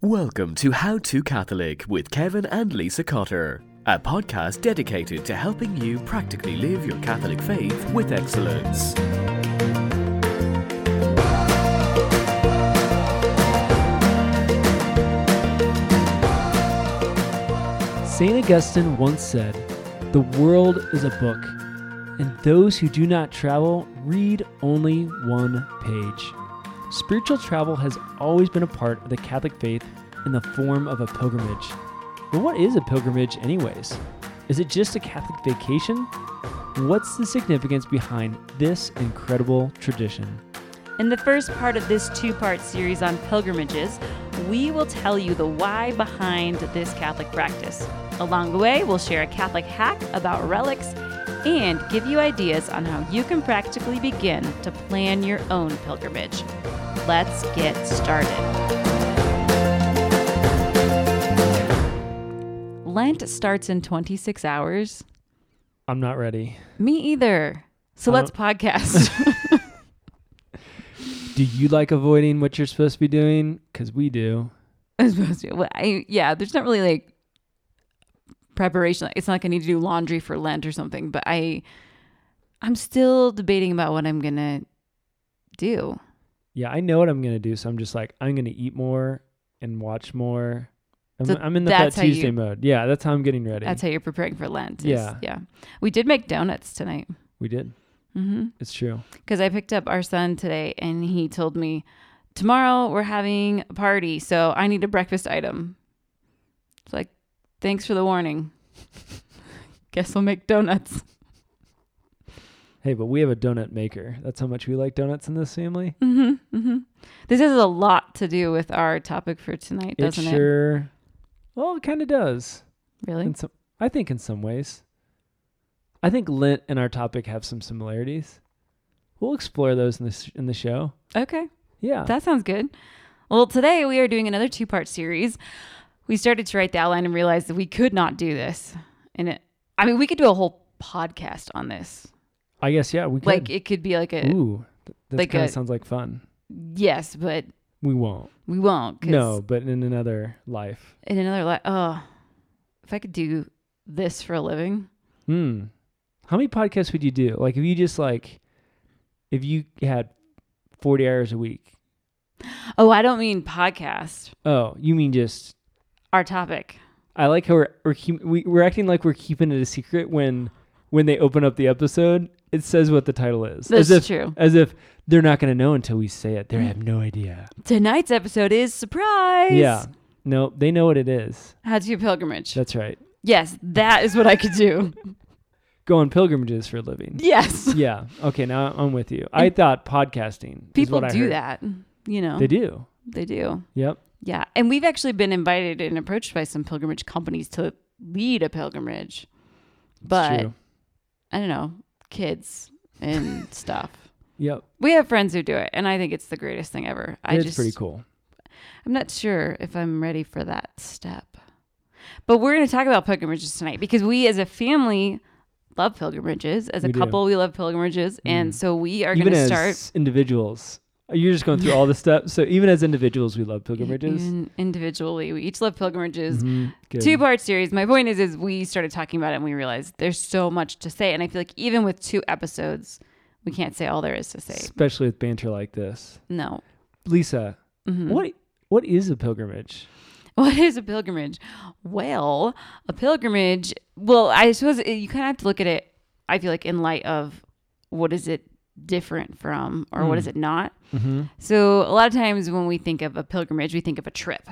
Welcome to How to Catholic with Kevin and Lisa Cotter, a podcast dedicated to helping you practically live your Catholic faith with excellence. St. Augustine once said, The world is a book, and those who do not travel read only one page. Spiritual travel has always been a part of the Catholic faith in the form of a pilgrimage. But what is a pilgrimage, anyways? Is it just a Catholic vacation? What's the significance behind this incredible tradition? In the first part of this two part series on pilgrimages, we will tell you the why behind this Catholic practice. Along the way, we'll share a Catholic hack about relics and give you ideas on how you can practically begin to plan your own pilgrimage. Let's get started. Lent starts in 26 hours. I'm not ready. Me either. So let's podcast. Do you like avoiding what you're supposed to be doing? Because we do. I'm supposed to. Well, I, yeah, there's not really like preparation. It's not like I need to do laundry for Lent or something, but I, I'm still debating about what I'm gonna do. Yeah, I know what I'm gonna do, so I'm just like I'm gonna eat more and watch more. I'm, So I'm in the Fat how you- Tuesday mode. Yeah, that's how I'm getting ready. That's how you're preparing for Lent. is- Yeah. yeah. We did make donuts tonight. we did. Mm-hmm. It's true. Because I picked up our son today, and he told me tomorrow we're having a party, so I need a breakfast item. Thanks for the warning. Guess we'll make donuts. Hey, but we have a donut maker. That's how much we like donuts in this family. Mm-hmm, mm-hmm. This has a lot to do with our topic for tonight, doesn't it it? sure. Well, it kind of does. Really? In some, I think in some ways. I think Lent and our topic have some similarities. We'll explore those in this in the show. Okay, Yeah. that sounds good. Well, today we are doing another two-part series. We started to write the outline and realized that we could not do this. And it, I mean, we could do a whole podcast on this. I guess yeah. We could. Like it could be like a Ooh, that like kind of sounds like fun. yes, but We won't. we won't. 'cause No, but in another life. in another life. Oh, if I could do this for a living, Hmm. How many podcasts would you do? Like if you just like, if you had forty hours a week. oh, I don't mean podcast. Oh, you mean just? Our topic. I like how we're we're keep, we, we're acting like we're keeping it a secret when when they open up the episode. It says what the title is. That's as if true. as if they're not going to know until we say it. They have no idea. Tonight's episode is surprise. Yeah. No, they know what it is. How to do pilgrimage. That's right. yes, that is what I could do. Go on pilgrimages for a living. yes. yeah. Okay. Now I'm with you. I thought podcasting. is People do that. You know. They do. They do. Yep. Yeah. And we've actually been invited and approached by some pilgrimage companies to lead a pilgrimage. But. I don't know, kids and stuff. Yep. We have friends who do it, and I think it's the greatest thing ever. I it's just pretty cool. I'm not sure if I'm ready for that step. But we're going to talk about pilgrimages tonight because we as a family love pilgrimages. As a We do. couple, we love pilgrimages. And Mm. so we are going to as start individuals, you're just going through all the steps. So even as individuals, we love pilgrimages. even individually. We each love pilgrimages. Mhm. Two part series. My point is, is we started talking about it and we realized there's so much to say. And I feel like even with two episodes, we can't say all there is to say. Especially with banter like this. No. Lisa, Mhm. what what is a pilgrimage? What is a pilgrimage? Well, a pilgrimage, well, I suppose you kind of have to look at it, I feel like, in light of what is it different from or what Mm. is it not. Mm-hmm. So, a lot of times when we think of a pilgrimage, we think of a trip,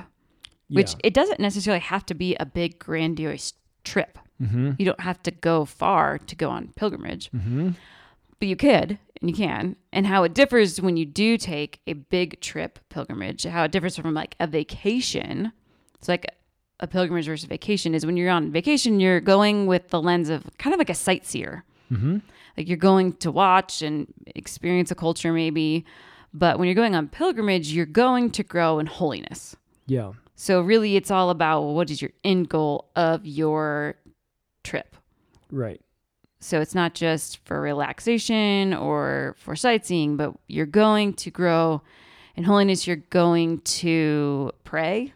which it doesn't necessarily have to be a big, grandiose trip. Mm-hmm. You don't have to go far to go on pilgrimage, Mm-hmm. but you could and you can. And how it differs when you do take a big trip pilgrimage, how it differs from like a vacation. It's like a pilgrimage versus vacation is when you're on vacation, you're going with the lens of kind of like a sightseer. Mm-hmm. Like you're going to watch and experience a culture maybe. But when you're going on pilgrimage, you're going to grow in holiness. Yeah. So really it's all about what is your end goal of your trip. Right. So it's not just for relaxation or for sightseeing, but you're going to grow in holiness. You're going to pray.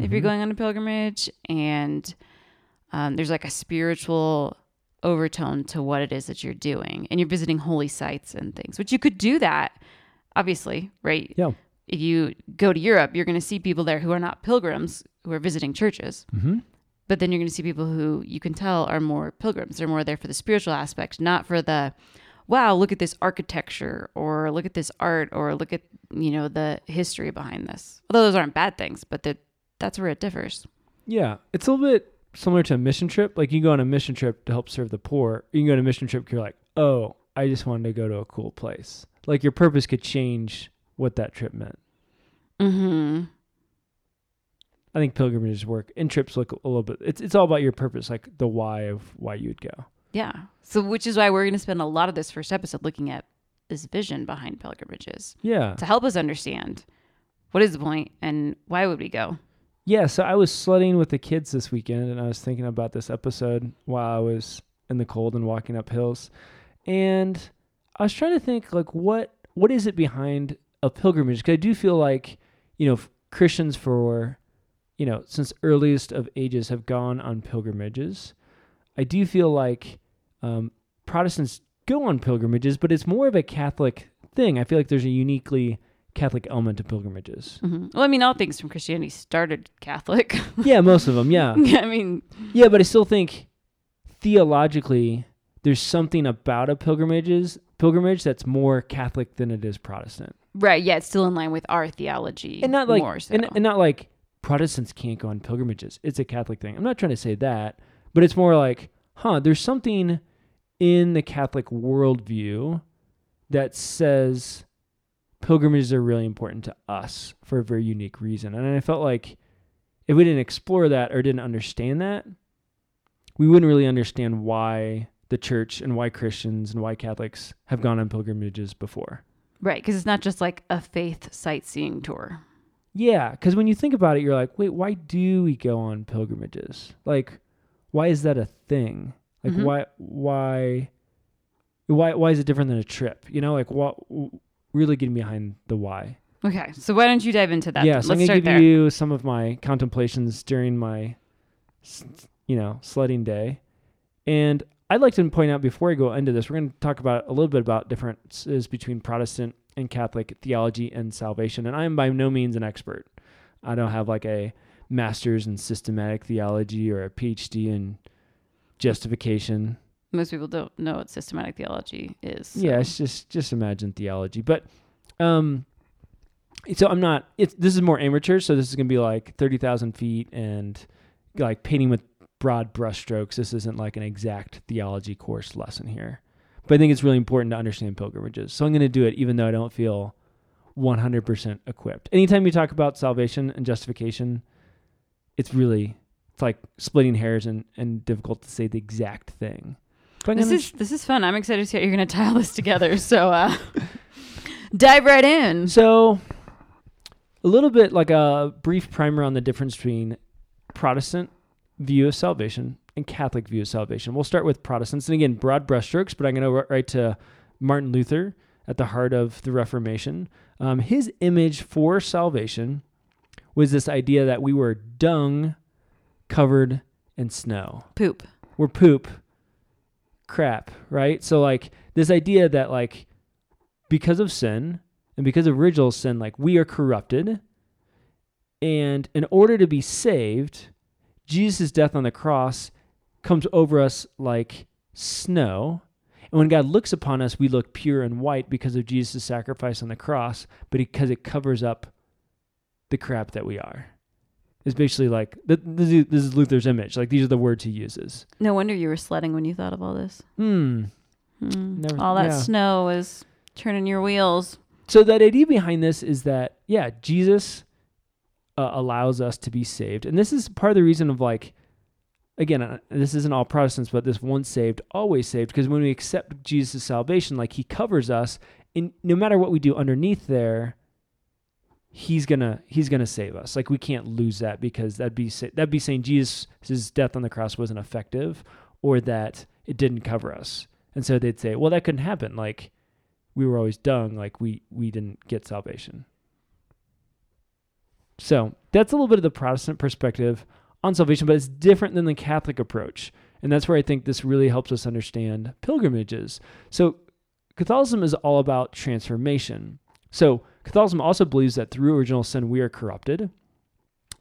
if you're Mhm. going on a pilgrimage, and um, there's like a spiritual overtone to what it is that you're doing, and you're visiting holy sites and things, which you could do that, obviously, right? Yeah. If you go to Europe, you're going to see people there who are not pilgrims who are visiting churches. Mm-hmm. But then you're going to see people who you can tell are more pilgrims. They're more there for the spiritual aspect, not for the, wow, look at this architecture or look at this art or look at, you know, the history behind this. Although those aren't bad things, but that's where it differs. Yeah, it's a little bit similar to a mission trip. Like you can go on a mission trip to help serve the poor. You can go on a mission trip. You're like, oh, I just wanted to go to a cool place. Like your purpose could change what that trip meant. Mm-hmm. I think pilgrimages work and trips look a little bit. It's it's all about your purpose, like the why of why you would go. Yeah. So, which is why we're going to spend a lot of this first episode looking at this vision behind pilgrimages Yeah, to help us understand what is the point and why would we go. Yeah. So I was sledding with the kids this weekend, and I was thinking about this episode while I was in the cold and walking up hills, and I was trying to think like what what is it behind a pilgrimage? Because I do feel like you know Christians for you know since earliest of ages have gone on pilgrimages. I do feel like um, Protestants go on pilgrimages, but it's more of a Catholic thing. I feel like there's a uniquely Catholic element to pilgrimages. hmm Well, I mean, all things from Christianity started Catholic. yeah, most of them. Yeah, I mean, yeah, but I still think theologically there's something about a pilgrimages pilgrimage that's more Catholic than it is Protestant, right? Yeah, it's still in line with our theology, and not like more so. and, and not like Protestants can't go on pilgrimages. It's a Catholic thing. I'm not trying to say that, but it's more like, huh? There's something in the Catholic worldview that says pilgrimages are really important to us for a very unique reason. And I felt like if we didn't explore that or didn't understand that, we wouldn't really understand why the church and why Christians and why Catholics have gone on pilgrimages before. right, because it's not just like a faith sightseeing tour. Yeah, because when you think about it, you're like, wait, why do we go on pilgrimages? Like, why is that a thing? Like, Mhm. why, why, why, why is it different than a trip? You know, like, what? Really getting behind the why. Okay, so why don't you dive into that? yes, Let's I'm gonna give there. you some of my contemplations during my, you know, sledding day, and I'd like to point out before I go into this, we're going to talk about a little bit about differences between Protestant and Catholic theology and salvation. And I am by no means an expert. I don't have like a master's in systematic theology or a PhD in justification. Most people don't know what systematic theology is. so- Yeah, it's just just imagine theology. But um so I'm not it's this is more amateur, so this is gonna be like thirty thousand feet and like painting with broad brushstrokes. This isn't like an exact theology course lesson here. But I think it's really important to understand pilgrimages. So I'm gonna do it even though I don't feel one hundred percent equipped. Anytime you talk about salvation and justification, it's really it's like splitting hairs and, and difficult to say the exact thing. This is this is fun. I'm excited to see how you're going to tie all this together. So uh, dive right in. So, a little bit like a brief primer on the difference between Protestant view of salvation and Catholic view of salvation. We'll start with Protestants, and again, broad brushstrokes, but I'm going to write to Martin Luther at the heart of the Reformation. Um, his image for salvation was this idea that we were dung covered in snow Poop. we're poop crap right? So like this idea that like because of sin and because of original sin like we are corrupted. And in order to be saved jesus' death on the cross comes over us like snow. And when god looks upon us we look pure and white because of jesus' sacrifice on the cross but because it covers up the crap that we are it's basically like th- this is, this is luther's image like these are the words he uses No wonder you were sledding when you thought of all this. Hmm. Hmm. Never- all that yeah. snow is turning your wheels. So that idea behind this is that yeah, Jesus uh, allows us to be saved, and this is part of the reason of like, again, uh, this isn't all Protestants, but this once saved, always saved, because when we accept Jesus' salvation, like He covers us, and no matter what we do underneath there, He's gonna He's gonna save us. Like we can't lose that because that'd be that'd be saying Jesus' death on the cross wasn't effective, or that it didn't cover us, and so they'd say, well, that couldn't happen, like we were always dung like we we didn't get salvation So that's a little bit of the Protestant perspective on salvation, but it's different than the Catholic approach. And that's where I think this really helps us understand pilgrimages. So Catholicism is all about transformation. So Catholicism also believes that through original sin we are corrupted.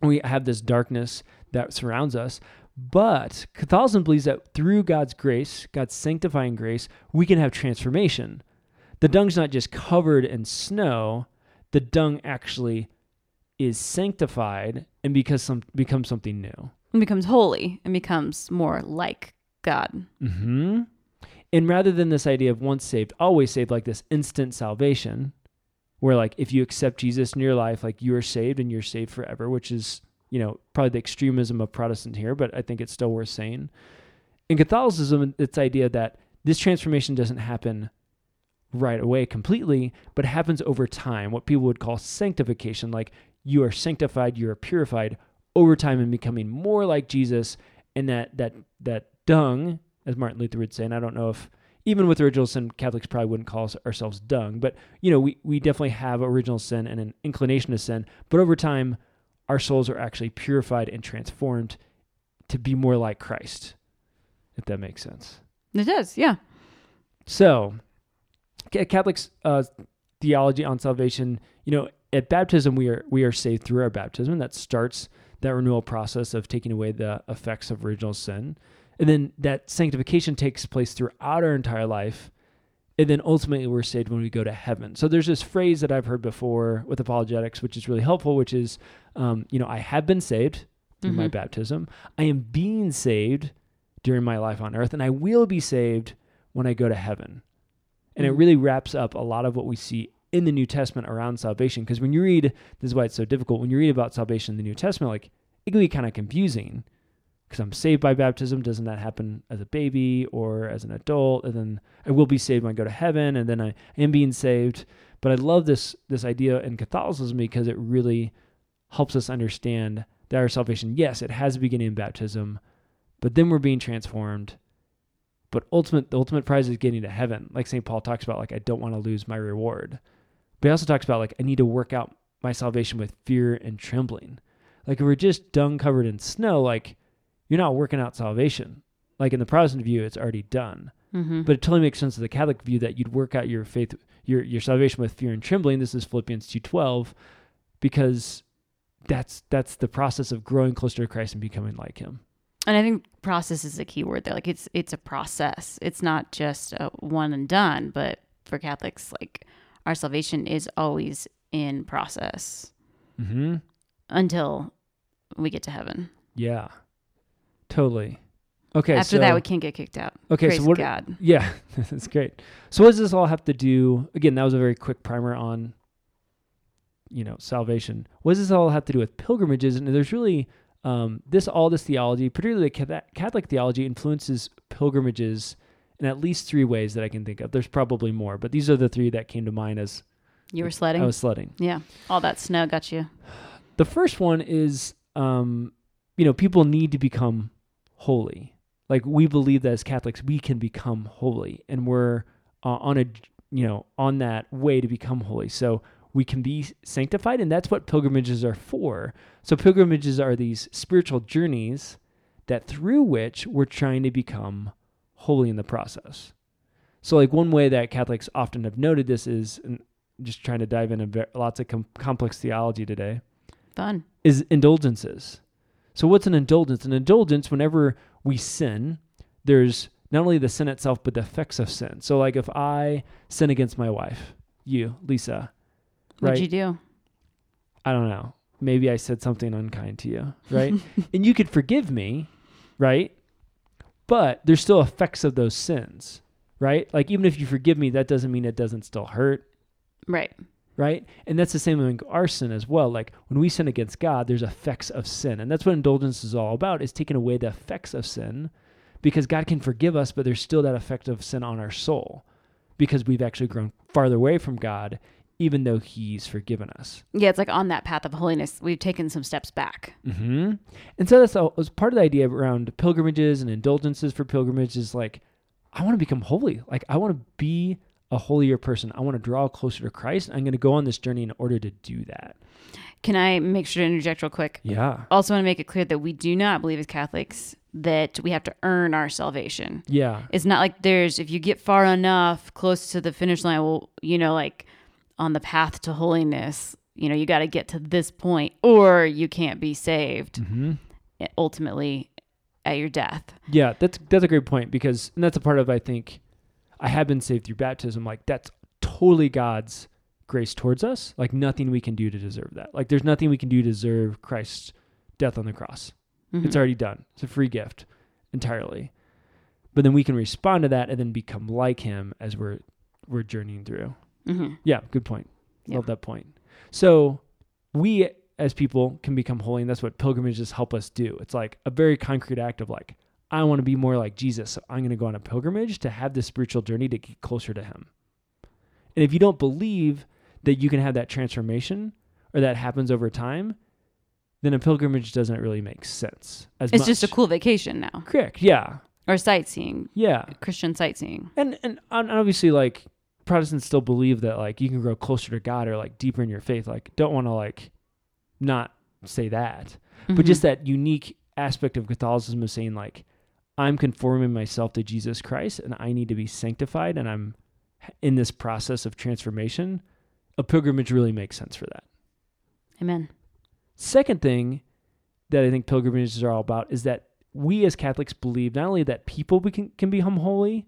We have this darkness that surrounds us. But Catholicism believes that through God's grace, God's sanctifying grace, we can have transformation. The dung's not just covered in snow, the dung actually is sanctified and because some becomes something new. And becomes holy and becomes more like God. hmm And rather than this idea of once saved, always saved, like this instant salvation, where like if you accept Jesus in your life, like you are saved and you're saved forever, which is you know probably the extremism of Protestant here, but I think it's still worth saying. In Catholicism, it's idea that this transformation doesn't happen right away completely, but happens over time, what people would call sanctification. Like you are sanctified, you are purified over time and becoming more like Jesus, and that that that dung, as Martin Luther would say, and I don't know if even with original sin, Catholics probably wouldn't call ourselves dung, but you know, we, we definitely have original sin and an inclination to sin, but over time, our souls are actually purified and transformed to be more like Christ, if that makes sense. It does, yeah. So, Catholics' uh, theology on salvation, you know, at baptism we are we are saved through our baptism. That starts that renewal process of taking away the effects of original sin. And then that sanctification takes place throughout our entire life. And then ultimately we're saved when we go to heaven. So there's this phrase that I've heard before with apologetics, which is really helpful, which is, um, you know, I have been saved through my Mhm. baptism. I am being saved during my life on earth, and I will be saved when I go to heaven. And it Mhm. really wraps up a lot of what we see in the New Testament around salvation. Because when you read, this is why it's so difficult, when you read about salvation in the New Testament, like it can be kind of confusing because I'm saved by baptism. Doesn't that happen as a baby or as an adult? And then I will be saved when I go to heaven, and then I am being saved. But I love this this idea in Catholicism because it really helps us understand that our salvation, yes, it has a beginning in baptism, but then we're being transformed. But ultimate the ultimate prize is getting to heaven. Like St. Paul talks about, like I don't want to lose my reward. But he also talks about like I need to work out my salvation with fear and trembling. Like if we're just dung covered in snow, like you're not working out salvation. Like in the Protestant view, it's already done. Mm-hmm. But it totally makes sense to the Catholic view that you'd work out your faith, your your salvation with fear and trembling. This is Philippians two twelve, because that's that's the process of growing closer to Christ and becoming like Him. And I think process is a key word there. Like it's it's a process. It's not just a one and done, but for Catholics, like our salvation is always in process Mm-hmm. until we get to heaven. Yeah, totally. Okay. After so, that, we can't get kicked out. Okay, Praise so what? God. Yeah, that's great. So what does this all have to do? Again, that was a very quick primer on, you know, salvation. What does this all have to do with pilgrimages? And there's really um, this all this theology, particularly Cath- Catholic theology, influences pilgrimages in at least three ways that I can think of. There's probably more, but these are the three that came to mind as You were sledding. I was sledding. yeah, all that snow got you. The first one is, um, you know, people need to become holy. Like we believe that as Catholics, we can become holy, and we're uh, on a, you know, on that way to become holy. So we can be sanctified, and that's what pilgrimages are for. So pilgrimages are these spiritual journeys that through which we're trying to become holy in the process. So, like one way that Catholics often have noted this is, and just trying to dive into lots of com- complex theology today Fun. is indulgences. So what's an indulgence? An indulgence, whenever we sin, there's not only the sin itself, but the effects of sin. So like if I sin against my wife, you, Lisa, What'd you do? I don't know. Maybe I said something unkind to you, right? and you could forgive me, right? But there's still effects of those sins, right? Like even if you forgive me, that doesn't mean it doesn't still hurt Right. Right? And that's the same thing with our sin as well. Like when we sin against God, there's effects of sin, and that's what indulgence is all about: is taking away the effects of sin, because God can forgive us, but there's still that effect of sin on our soul, because we've actually grown farther away from God, even though He's forgiven us. Yeah, it's like on that path of holiness, we've taken some steps back. Mm-hmm. And so that's all, was part of the idea around pilgrimages and indulgences for pilgrimages. Is like, I want to become holy. Like, I want to be a holier person. I want to draw closer to Christ. I'm going to go on this journey in order to do that. Can I make sure to interject real quick? Yeah. Also, want to make it clear that we do not believe as Catholics that we have to earn our salvation. Yeah. It's not like there's if you get far enough close to the finish line, well, you know, like on the path to holiness, you know, you got to get to this point, or you can't be saved hmm ultimately at your death. Yeah, that's that's a great point because and that's a part of I think I have been saved through baptism. Like that's totally God's grace towards us. Like nothing we can do to deserve that. Like there's nothing we can do to deserve Christ's death on the cross. It's Mhm. already done. It's a free gift entirely. But then we can respond to that and then become like him as we're we're journeying through. Mhm. Yeah, good point. Yeah. Love that point. So we as people can become holy, and that's what pilgrimages help us do. It's like a very concrete act of like, I want to be more like Jesus. So I'm going to go on a pilgrimage to have this spiritual journey to get closer to him. And if you don't believe that you can have that transformation or that happens over time, then a pilgrimage doesn't really make sense. As It's just a cool vacation now, Correct. Yeah. or sightseeing, Yeah. Christian sightseeing. and and obviously like protestants still believe that like you can grow closer to god or like deeper in your faith like don't want to like not say that but Mhm. just that unique aspect of catholicism is saying like i'm conforming myself to jesus christ and i need to be sanctified and i'm in this process of transformation a pilgrimage really makes sense for that Amen. Second thing that I think pilgrimages are all about is that we as Catholics believe not only that people can, can become holy,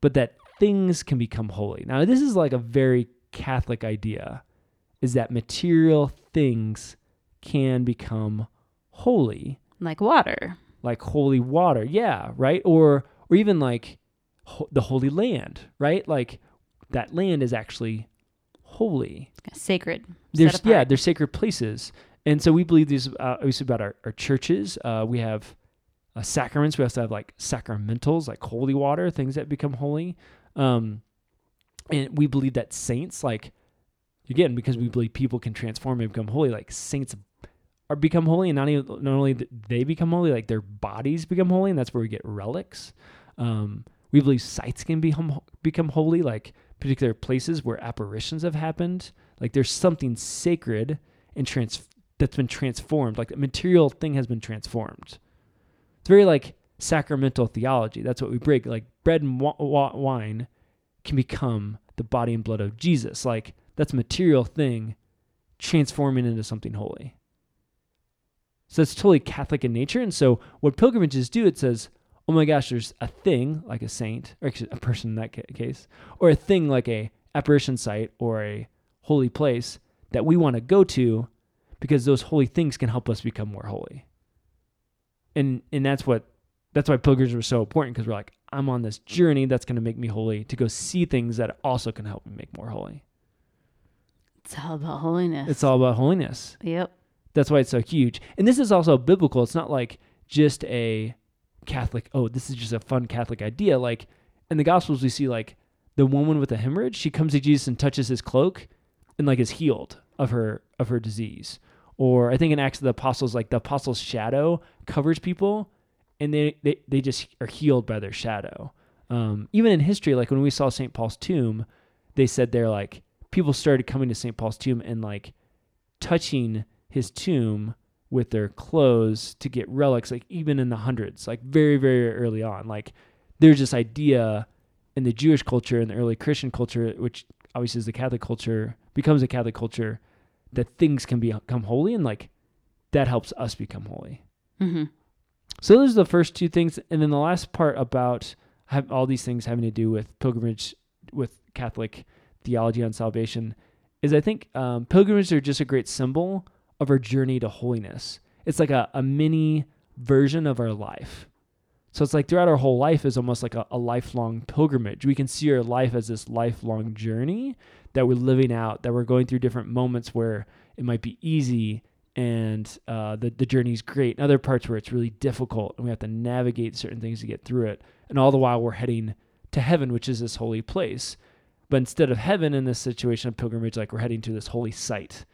but that things can become holy. Now, this is like a very Catholic idea is that material things can become holy, Like water. Like holy water. Yeah, right? Or or even like ho- the holy land, right? Like that land is actually holy Sacred. there's yeah there's sacred places and so we believe these uh, obviously about our, our churches uh, we have uh, sacraments we also have like sacramentals like holy water things that become holy um, and we believe that saints like again because we believe people can transform and become holy like saints are become holy and not even not only they become holy like their bodies become holy and that's where we get relics. Um, we believe sites can become become holy like particular places where apparitions have happened. Like there's something sacred and trans that's been transformed like a material thing has been transformed. It's very like sacramental theology. That's what we break. Like bread and wa- wa- wine can become the body and blood of jesus. Like that's a material thing transforming into something holy so it's totally catholic in nature and so what pilgrimages do it says oh my gosh there's a thing like a saint or actually a person in that case or a thing like a apparition site or a holy place that we want to go to because those holy things can help us become more holy. And and that's what that's why pilgrims are so important because we're like I'm on this journey that's going to make me holy to go see things that also can help me make more holy. It's all about holiness. It's all about holiness. Yep. That's why it's so huge. And this is also biblical. It's not like just a Catholic, oh, this is just a fun Catholic idea. Like in the Gospels, we see like the woman with the hemorrhage, she comes to Jesus and touches his cloak and like is healed of her of her disease. Or I think in Acts of the Apostles, like the apostles' shadow covers people and they, they, they just are healed by their shadow. Um, even in history, like when we saw St. Paul's tomb, they said they're like people started coming to St. Paul's tomb and like touching his tomb with their clothes to get relics, like even in the hundreds, like very, very early on. Like there's this idea in the Jewish culture and the early Christian culture, which obviously is the Catholic culture, becomes a Catholic culture, that things can become holy and like that helps us become holy. Mm-hmm. So those are the first two things, and then the last part about have all these things having to do with pilgrimage, with Catholic theology on salvation, is I think um, pilgrimages are just a great symbol of our journey to holiness. It's like a, a mini version of our life. So it's like throughout our whole life is almost like a, a lifelong pilgrimage. We can see our life as this lifelong journey that we're living out, that we're going through different moments where it might be easy and uh, the, the journey is great, and other parts where it's really difficult and we have to navigate certain things to get through it. And all the while we're heading to heaven, which is this holy place. But instead of heaven in this situation of pilgrimage, like we're heading to this holy site.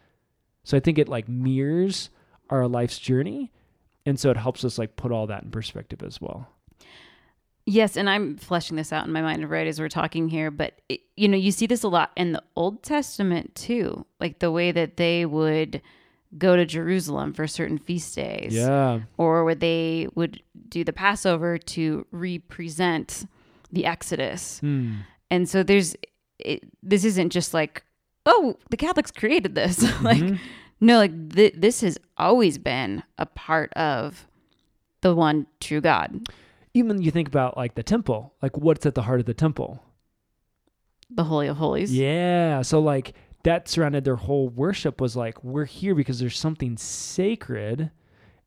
So I think it like mirrors our life's journey. And so it helps us like put all that in perspective as well. Yes, and I'm fleshing this out in my mind right as we're talking here, but it, you know, you see this a lot in the Old Testament too, like the way that they would go to Jerusalem for certain feast days. Yeah. Or where they would do the Passover to represent the Exodus. Hmm. And so there's it, this isn't just like, oh, the Catholics created this. like Mhm. no, like th- this has always been a part of the one true God, Even you think about like the temple, like what's at the heart of the temple? the Holy of Holies. Yeah. So like that surrounded their whole worship was like we're here because there's something sacred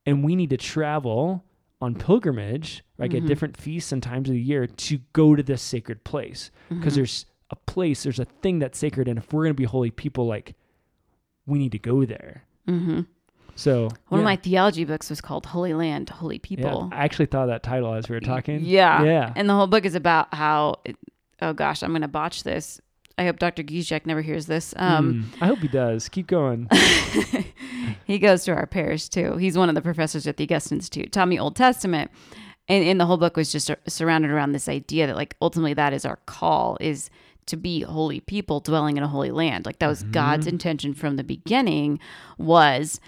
and we need to travel on pilgrimage like Mhm. at different feasts and times of the year to go to this sacred place because Mhm. there's a place there's a thing that's sacred and if we're going to be holy people like we need to go there hmm so One of my theology books was called Holy Land, Holy yeah, People. i actually thought of that title as we were talking Yeah. yeah And the whole book is about how, oh gosh, I'm going to botch this. I hope Dr. Gizek never hears this. Um, Hmm. i hope he does keep going he goes to our parish too. He's one of the professors at the Augustine Institute, taught me Old Testament. And, and the whole book was just surrounded around this idea that like ultimately that is our call is to be holy people dwelling in a holy land. Like that was God's intention from the beginning was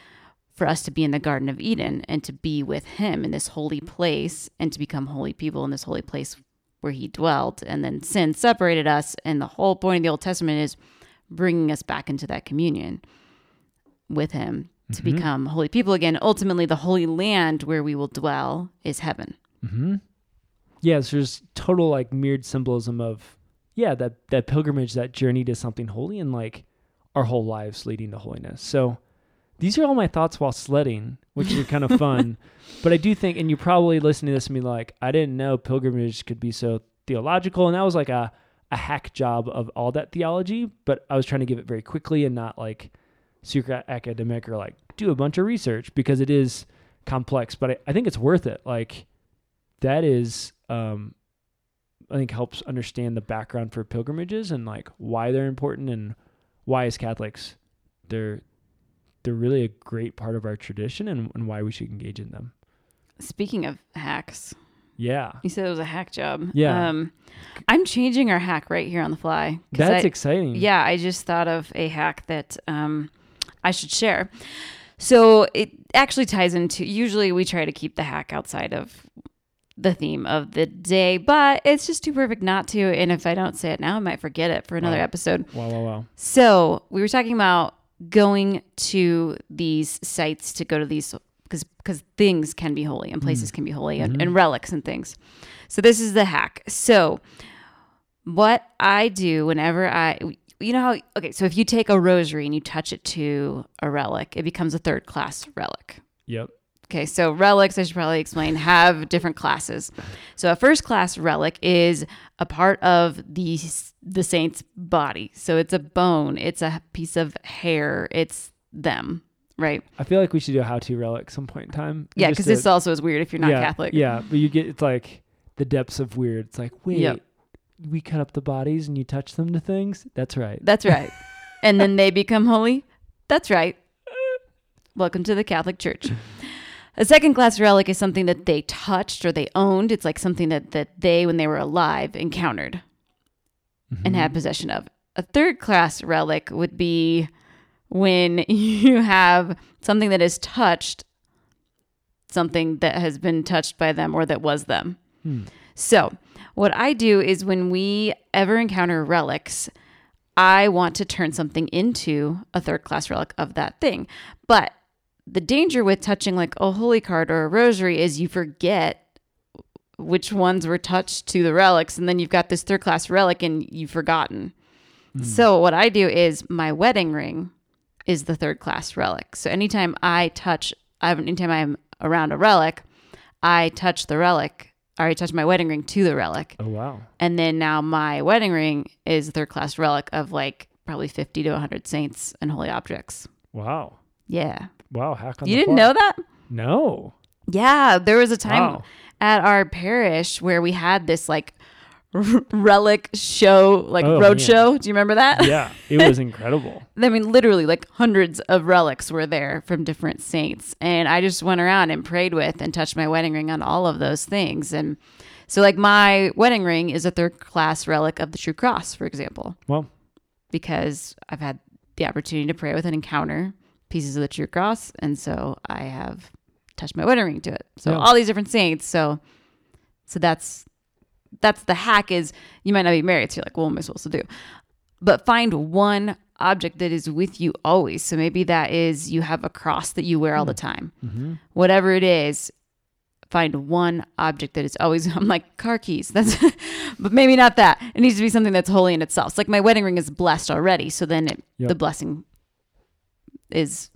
for us to be in the Garden of Eden and to be with him in this holy place and to become holy people in this holy place where he dwelt. And then sin separated us. And the whole point of the Old Testament is bringing us back into that communion with him to Mhm. become holy people again. Ultimately, the holy land where we will dwell is heaven. Mm-hmm. Yes, there's total like mirrored symbolism of yeah that that pilgrimage, that journey to something holy, and like our whole lives leading to holiness. So these are all my thoughts while sledding, which are kind of fun. But I do think, and you probably listening to this and be like, I didn't know pilgrimage could be so theological, and that was like a a hack job of all that theology. But I was trying to give it very quickly and not like super academic or like do a bunch of research because it is complex. But I, I think it's worth it. Like that is um I think helps understand the background for pilgrimages and like why they're important and why as Catholics they're they're really a great part of our tradition and, and why we should engage in them. Speaking of hacks, Yeah. you said it was a hack job. Yeah. Um, I'm changing our hack right here on the fly. That's I- exciting. Yeah, I just thought of a hack that um, I should share. So it actually ties into. Usually, we try to keep the hack outside of the theme of the day, but it's just too perfect not to. And if I don't say it now, I might forget it for another Wow. episode. Wow, wow, wow. So we were talking about going to these sites to go to these because because things can be holy and places mm. can be holy and, mm-hmm. and relics and things. So this is the hack. So what I do whenever I you know how okay, so if you take a rosary and you touch it to a relic, it becomes a third class relic. Yep. Okay, so relics, I should probably explain, have different classes. So a first class relic is a part of the the saint's body. So it's a bone, it's a piece of hair, it's them, right? I feel like we should do a how to relic some point in time. Yeah, because this also is weird if you're not yeah, Catholic. Yeah, but you get it's like the depths of weird. It's like, wait, Yep. we cut up the bodies and you touch them to things? That's right. That's right. and then they become holy? That's right. Welcome to the Catholic Church. A second class relic is something that they touched or they owned. It's like something that, that they, when they were alive, encountered. and Mhm. had possession of. A third class relic would be when you have something that is touched something that has been touched by them or that was them. Hmm. So, what I do is when we ever encounter relics, I want to turn something into a third class relic of that thing. But the danger with touching like a holy card or a rosary is you forget which ones were touched to the relics and then you've got this third class relic and you've forgotten. Hmm. So what I do is my wedding ring is the third class relic. So anytime I touch anytime I'm around a relic, I touch the relic or I touch my wedding ring to the relic. Oh wow. And then now my wedding ring is a third class relic of like probably 50 to 100 saints and holy objects. Wow. Yeah. Wow. Hack on You didn't know that? No. Yeah, there was a time Wow. at our parish where we had this like relic show, like Oh, road man. show. Do you remember that? Yeah. It was incredible. I mean, literally, like hundreds of relics were there from different saints. And I just went around and prayed with and touched my wedding ring on all of those things. And so, like, my wedding ring is a third class relic of the true cross, for example, Well, because I've had the opportunity to pray with an encounter pieces of the true cross, and so I have touched my wedding ring to it. So Yeah. all these different saints. So so that's that's the hack is you might not be married, so you're like, well, what am I supposed to do? But find one object that is with you always. So maybe that is you have a cross that you wear all the time. Mm-hmm. Whatever it is, find one object that is always I'm like car keys. That's but maybe not that. It needs to be something that's holy in itself. It's like my wedding ring is blessed already, so then it, Yep. the blessing is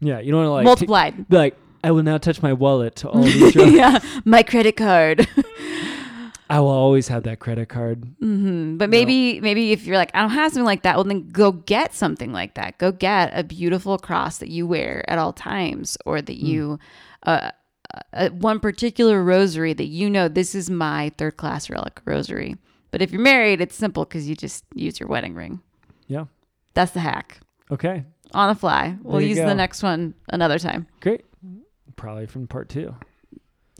Yeah, you don't want to like t- multiplied. be like, I will now touch my wallet to all these. drugs. yeah, my credit card. I will always have that credit card. hmm But maybe maybe if you're like I don't have something like that, well then go get something like that. Go get a beautiful cross that you wear at all times, or that you uh, uh, one particular rosary that you know this is my third class relic rosary. But if you're married, it's simple because you just use your wedding ring. Yeah. That's the hack Okay. On the fly. We'll use go. the next one another time. Great. Probably from part two.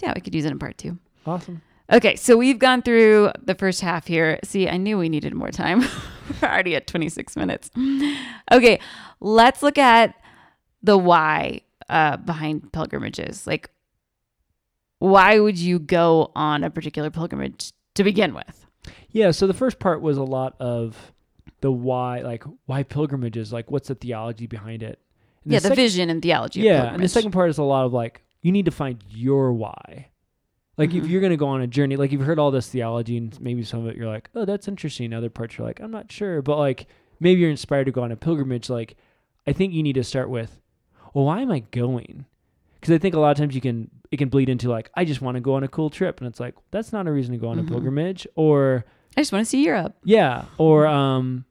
Yeah, we could use it in part two. Awesome. Okay, so we've gone through the first half here. See, I knew we needed more time. We're already at 26 minutes. Okay, let's look at the why uh, behind pilgrimages. Like, why would you go on a particular pilgrimage to begin with? Yeah. So the first part was a lot of the why, like why pilgrimages, like what's the theology behind it. And yeah, the second- vision and theology. Yeah, and the second part is a lot of like you need to find your why. Like if Mhm. you're gonna go on a journey, like you've heard all this theology and maybe some of it you're like, oh, that's interesting. Other parts you're like, I'm not sure, but like maybe you're inspired to go on a pilgrimage. Like I think you need to start with, well, why am I going? Because I think a lot of times you can it can bleed into like I just want to go on a cool trip, and it's like that's not a reason to go on Mhm. a pilgrimage. Or I just want to see Europe. yeah, or um,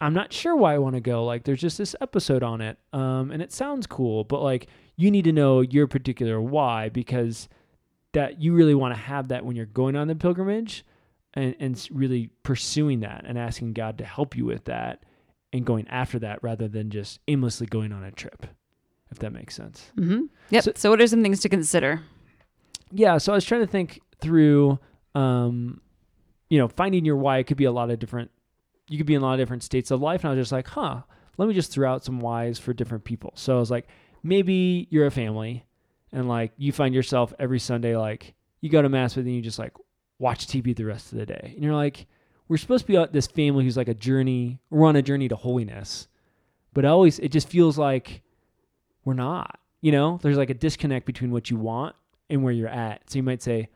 I'm not sure why I want to go. Like, there's just this episode on it, um, and it sounds cool, but like, you need to know your particular why because that you really want to have that when you're going on the pilgrimage, and and really pursuing that and asking God to help you with that, and going after that rather than just aimlessly going on a trip, if that makes sense. hmm Yep. So- So, what are some things to consider? yeah so i was trying to think through um you know finding your why could be a lot of different you could be in a lot of different states of life. And i was just like huh let me just throw out some whys for different people. So i was like maybe you're a family and like you find yourself every sunday like you go to mass but then you just like watch tv the rest of the day. And you're like we're supposed to be this family who's like a journey we're on a journey to holiness. But I always it just feels like we're not you know? There's like a disconnect between what you want and where you're at. So you might say,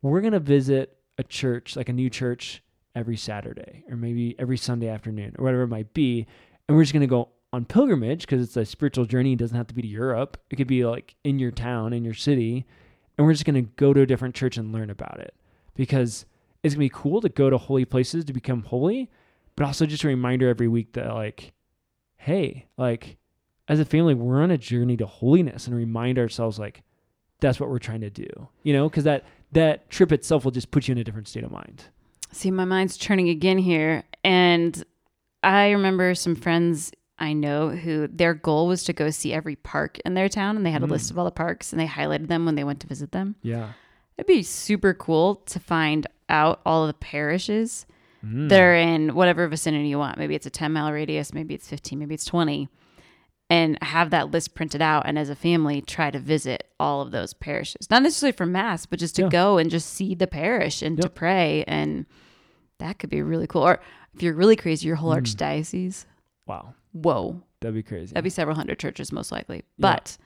we're going to visit a church, like a new church, every Saturday or maybe every Sunday afternoon or whatever it might be. And we're just going to go on pilgrimage because it's a spiritual journey. It doesn't have to be to Europe, it could be like in your town, in your city. And we're just going to go to a different church and learn about it because it's going to be cool to go to holy places to become holy, but also just a reminder every week that, like, hey, like, as a family, we're on a journey to holiness and remind ourselves, like, that's what we're trying to do, you know, because that that trip itself will just put you in a different state of mind. See, my mind's turning again here. And I remember some friends I know who their goal was to go see every park in their town. And they had a Mm. list of all the parks and they highlighted them when they went to visit them. Yeah. It'd be super cool to find out all of the parishes Mm. that are in whatever vicinity you want. Maybe it's a 10 mile radius, maybe it's 15, maybe it's 20. And have that list printed out. And as a family, try to visit all of those parishes. Not necessarily for Mass, but just to Yeah. go and just see the parish and to pray. And that could be really cool. Or if you're really crazy, your whole Mm. archdiocese. Wow. Whoa. That'd be crazy. That'd be several hundred churches, most likely. Yeah. But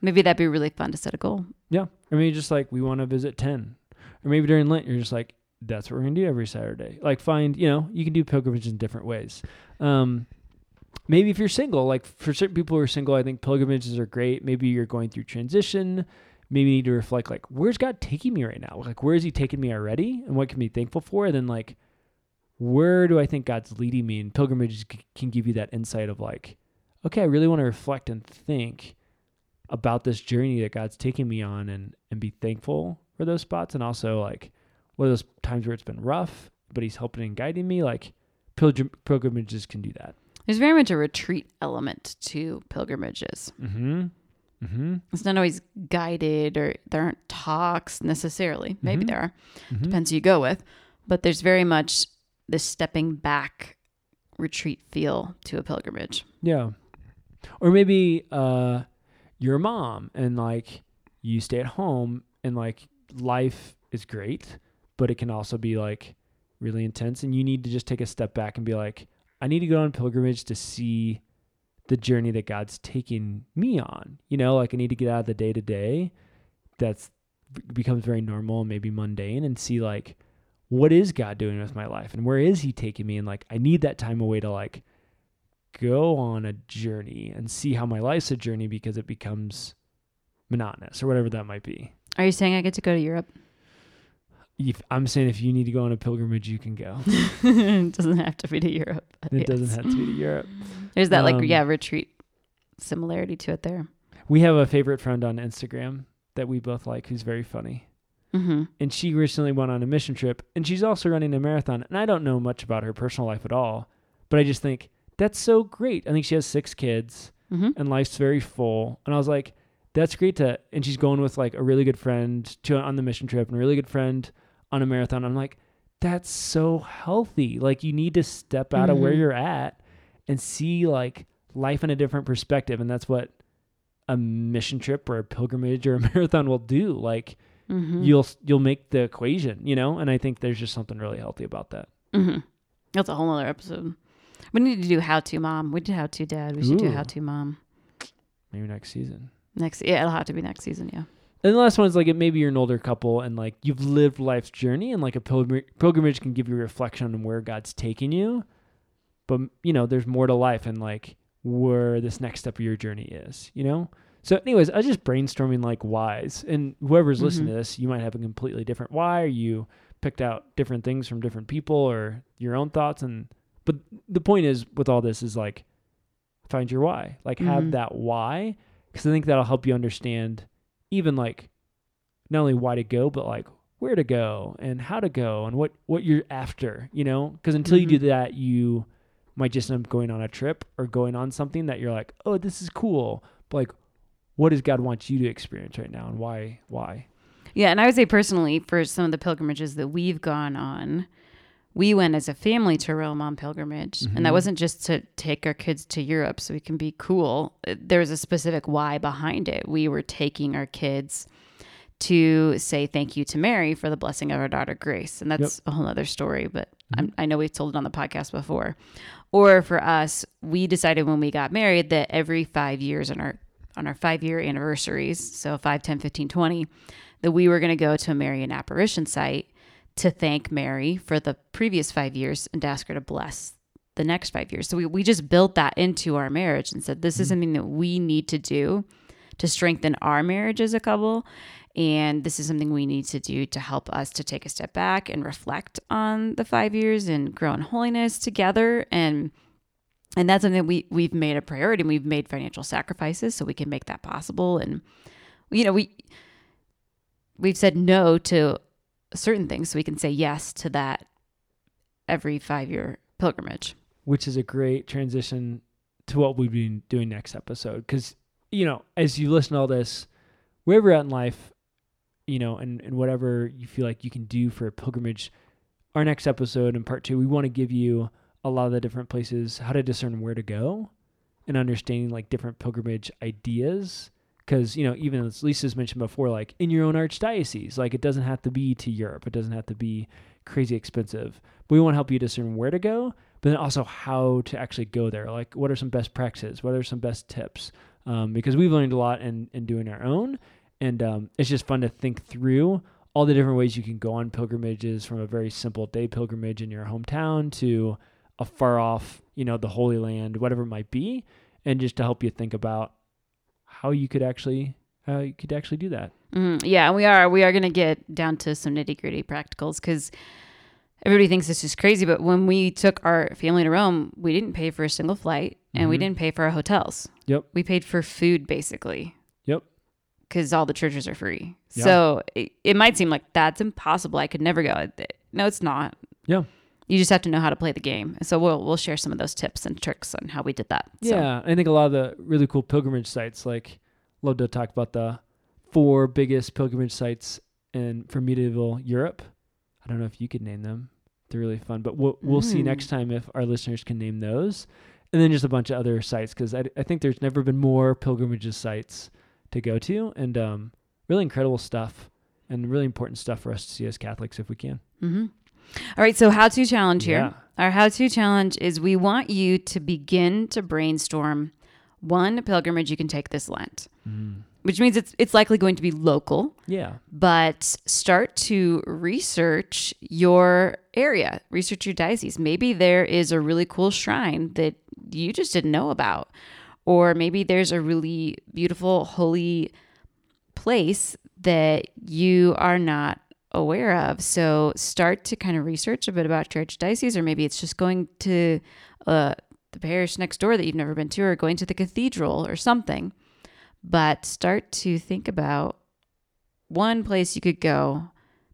maybe that'd be really fun to set a goal. yeah. Or maybe just like we want to visit 10. Or maybe during Lent, you're just like, that's what we're going to do every Saturday. Like find, you know, you can do pilgrimages in different ways. Um, maybe if you're single, like for certain people who are single, I think pilgrimages are great. Maybe you're going through transition. Maybe you need to reflect, like, where's God taking me right now? Like, where is He taking me already? And what can be thankful for? And then, like, where do I think God's leading me? And pilgrimages can give you that insight of, like, okay, I really want to reflect and think about this journey that God's taking me on and, and be thankful for those spots. And also, like, what are those times where it's been rough, but He's helping and guiding me? Like, pilgrim- pilgrimages can do that. There's very much a retreat element to pilgrimages. Mm-hmm. Mm-hmm. It's not always guided or there aren't talks necessarily. Maybe Mhm. there are. mm-hmm. Depends who you go with. But there's very much this stepping back retreat feel to a pilgrimage. Yeah. Or maybe uh, you're a mom and like you stay at home and like life is great, but it can also be like really intense and you need to just take a step back and be like, I need to go on pilgrimage to see the journey that God's taking me on. You know, like I need to get out of the day to day that's becomes very normal and maybe mundane and see like what is God doing with my life and where is he taking me and like I need that time away to like go on a journey and see how my life's a journey because it becomes monotonous or whatever that might be. Are you saying I get to go to Europe? If I'm saying if you need to go on a pilgrimage, you can go. it doesn't have to be to Europe. It yes. doesn't have to be to Europe. There's that like Um, yeah retreat similarity to it there. We have a favorite friend on Instagram that we both like who's very funny. Mm-hmm. And she recently went on a mission trip and she's also running a marathon. And I don't know much about her personal life at all, but I just think that's so great. I think she has six kids Mm-hmm. and life's very full. And I was like, that's great to and she's going with like a really good friend to on the mission trip and a really good friend on a marathon. I'm like, that's so healthy. Like you need to step out of where Mhm. you're at and see like life in a different perspective. And that's what a mission trip or a pilgrimage or a marathon will do. Like Mm-hmm. you'll you'll make the equation, you know? And I think there's just something really healthy about that. Mm-hmm. That's a whole other episode. We need to do how to mom. We did how to dad. We should do how to mom Maybe next season. next. Yeah, it'll have to be next season. Yeah. And the last one is like it maybe you're an older couple and like you've lived life's journey and like a pilgrimage can give you a reflection on where God's taking you. But you know, there's more to life and like where this next step of your journey is, you know? So anyways, I was just brainstorming like whys. And whoever's listening Mhm. to this, you might have a completely different why or you picked out different things from different people or your own thoughts and but the point is with all this is like find your why. Like have Mhm. that why because I think that'll help you understand even like not only why to go but like where to go and how to go and what what you're after you know? Because until you do Mhm. that you might just end up going on a trip or going on something that you're like oh this is cool. But like what does god want you to experience right now and why why? Yeah, and I would say personally, for some of the pilgrimages that we've gone on, we went as a family to Rome on pilgrimage, and that Mhm. wasn't just to take our kids to Europe so we can be cool. There was a specific why behind it. We were taking our kids to say thank you to Mary for the blessing of our daughter Grace, and that's a whole other story. But I'm, I know we've told it on the podcast before. Or for us, we decided when we got married that every five years on our on our five year anniversaries, so 5, 10, 15, 20, that we were going to go to a Marian apparition site to thank Mary for the previous five years and to ask her to bless the next five years. So we, we just built that into our marriage and said, this is mm-hmm. something that we need to do to strengthen our marriage as a couple. And this is something we need to do to help us to take a step back and reflect on the five years and grow in holiness together. And and that's something we we've made a priority and we've made financial sacrifices so we can make that possible. And you know, we we've said no to certain things so we can say yes to that every five year pilgrimage. which is a great transition to what we've been doing next episode because you know as you listen to all this wherever you're at in life you know and, and whatever you feel like you can do for a pilgrimage our next episode in part two we want to give you a lot of the different places how to discern where to go and understanding like different pilgrimage ideas because you know even as lisa's mentioned before like in your own archdiocese like it doesn't have to be to europe. It doesn't have to be crazy expensive. But we want to help you discern where to go but then also how to actually go there. Like what are some best practices? What are some best tips? Um, because we've learned a lot in, in doing our own. And um, it's just fun to think through all the different ways you can go on pilgrimages from a very simple day pilgrimage in your hometown to a far off you know the holy land whatever it might be and just to help you think about how you could actually how you could actually do that Mm, yeah, and we are we are going to get down to some nitty gritty practicals because everybody thinks this is crazy, but when we took our family to Rome, we didn't pay for a single flight and we Mhm. didn't pay for our hotels. Yep. We paid for food basically. Yep. Because all the churches are free. Yeah. So it, it might seem like that's impossible. I could never go. No, it's not. Yeah. You just have to know how to play the game. So we'll we'll share some of those tips and tricks on how we did that. So, Yeah, I think a lot of the really cool pilgrimage sites, like, love to talk about the four biggest pilgrimage sites in for medieval Europe. I don't know if you could name them; they're really fun. But we'll we'll see Mm. next time if our listeners can name those. and then just a bunch of other sites because I, I think there's never been more pilgrimages sites to go to, and um, really incredible stuff and really important stuff for us to see as Catholics if we can. Mm-hmm. All right, so how to challenge here. Yeah. Our how to challenge is we want you to begin to brainstorm one pilgrimage you can take this Lent, mm-hmm. which means it's it's likely going to be local, Yeah, but start to research your area, research your diocese. Maybe there is a really cool shrine that you just didn't know about, or maybe there's a really beautiful holy place that you are not aware of. So start to kind of research a bit about your diocese, or maybe it's just going to uh, the parish next door that you've never been to, or going to the cathedral or something. But start to think about one place you could go.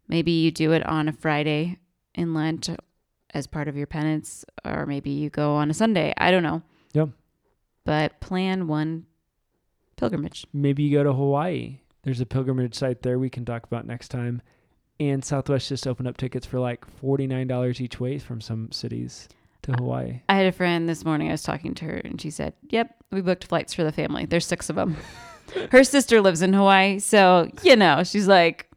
Maybe you do it on a Friday in Lent as part of your penance, or maybe you go on a Sunday. I don't know. Yep. But plan one pilgrimage. maybe you go to Hawaii. There's a pilgrimage site there we can talk about next time. And Southwest just opened up tickets for like forty nine dollars each way from some cities to Hawaii. I had a friend this morning. I was talking to her, and she said, "Yep, we booked flights for the family. There's six of them. her sister lives in Hawaii, so you know, she's like,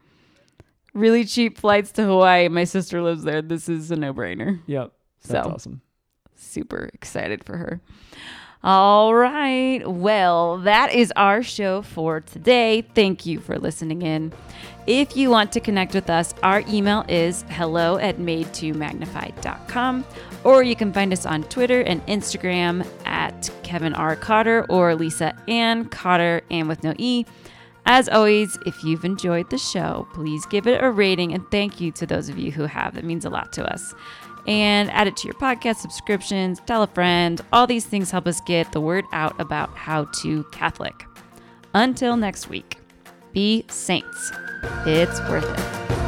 really cheap flights to Hawaii. My sister lives there. This is a no brainer. Yep, that's So. awesome. Super excited for her." All right. Well, that is our show for today. Thank you for listening in. If you want to connect with us, our email is hello at madetomagnify.com, or you can find us on Twitter and Instagram at Kevin R. Cotter or Lisa Ann Cotter, and with no E. As always, if you've enjoyed the show, please give it a rating and thank you to those of you who have. It means a lot to us. And add it to your podcast subscriptions, tell a friend. All these things help us get the word out about how to Catholic. Until next week, be saints. It's worth it.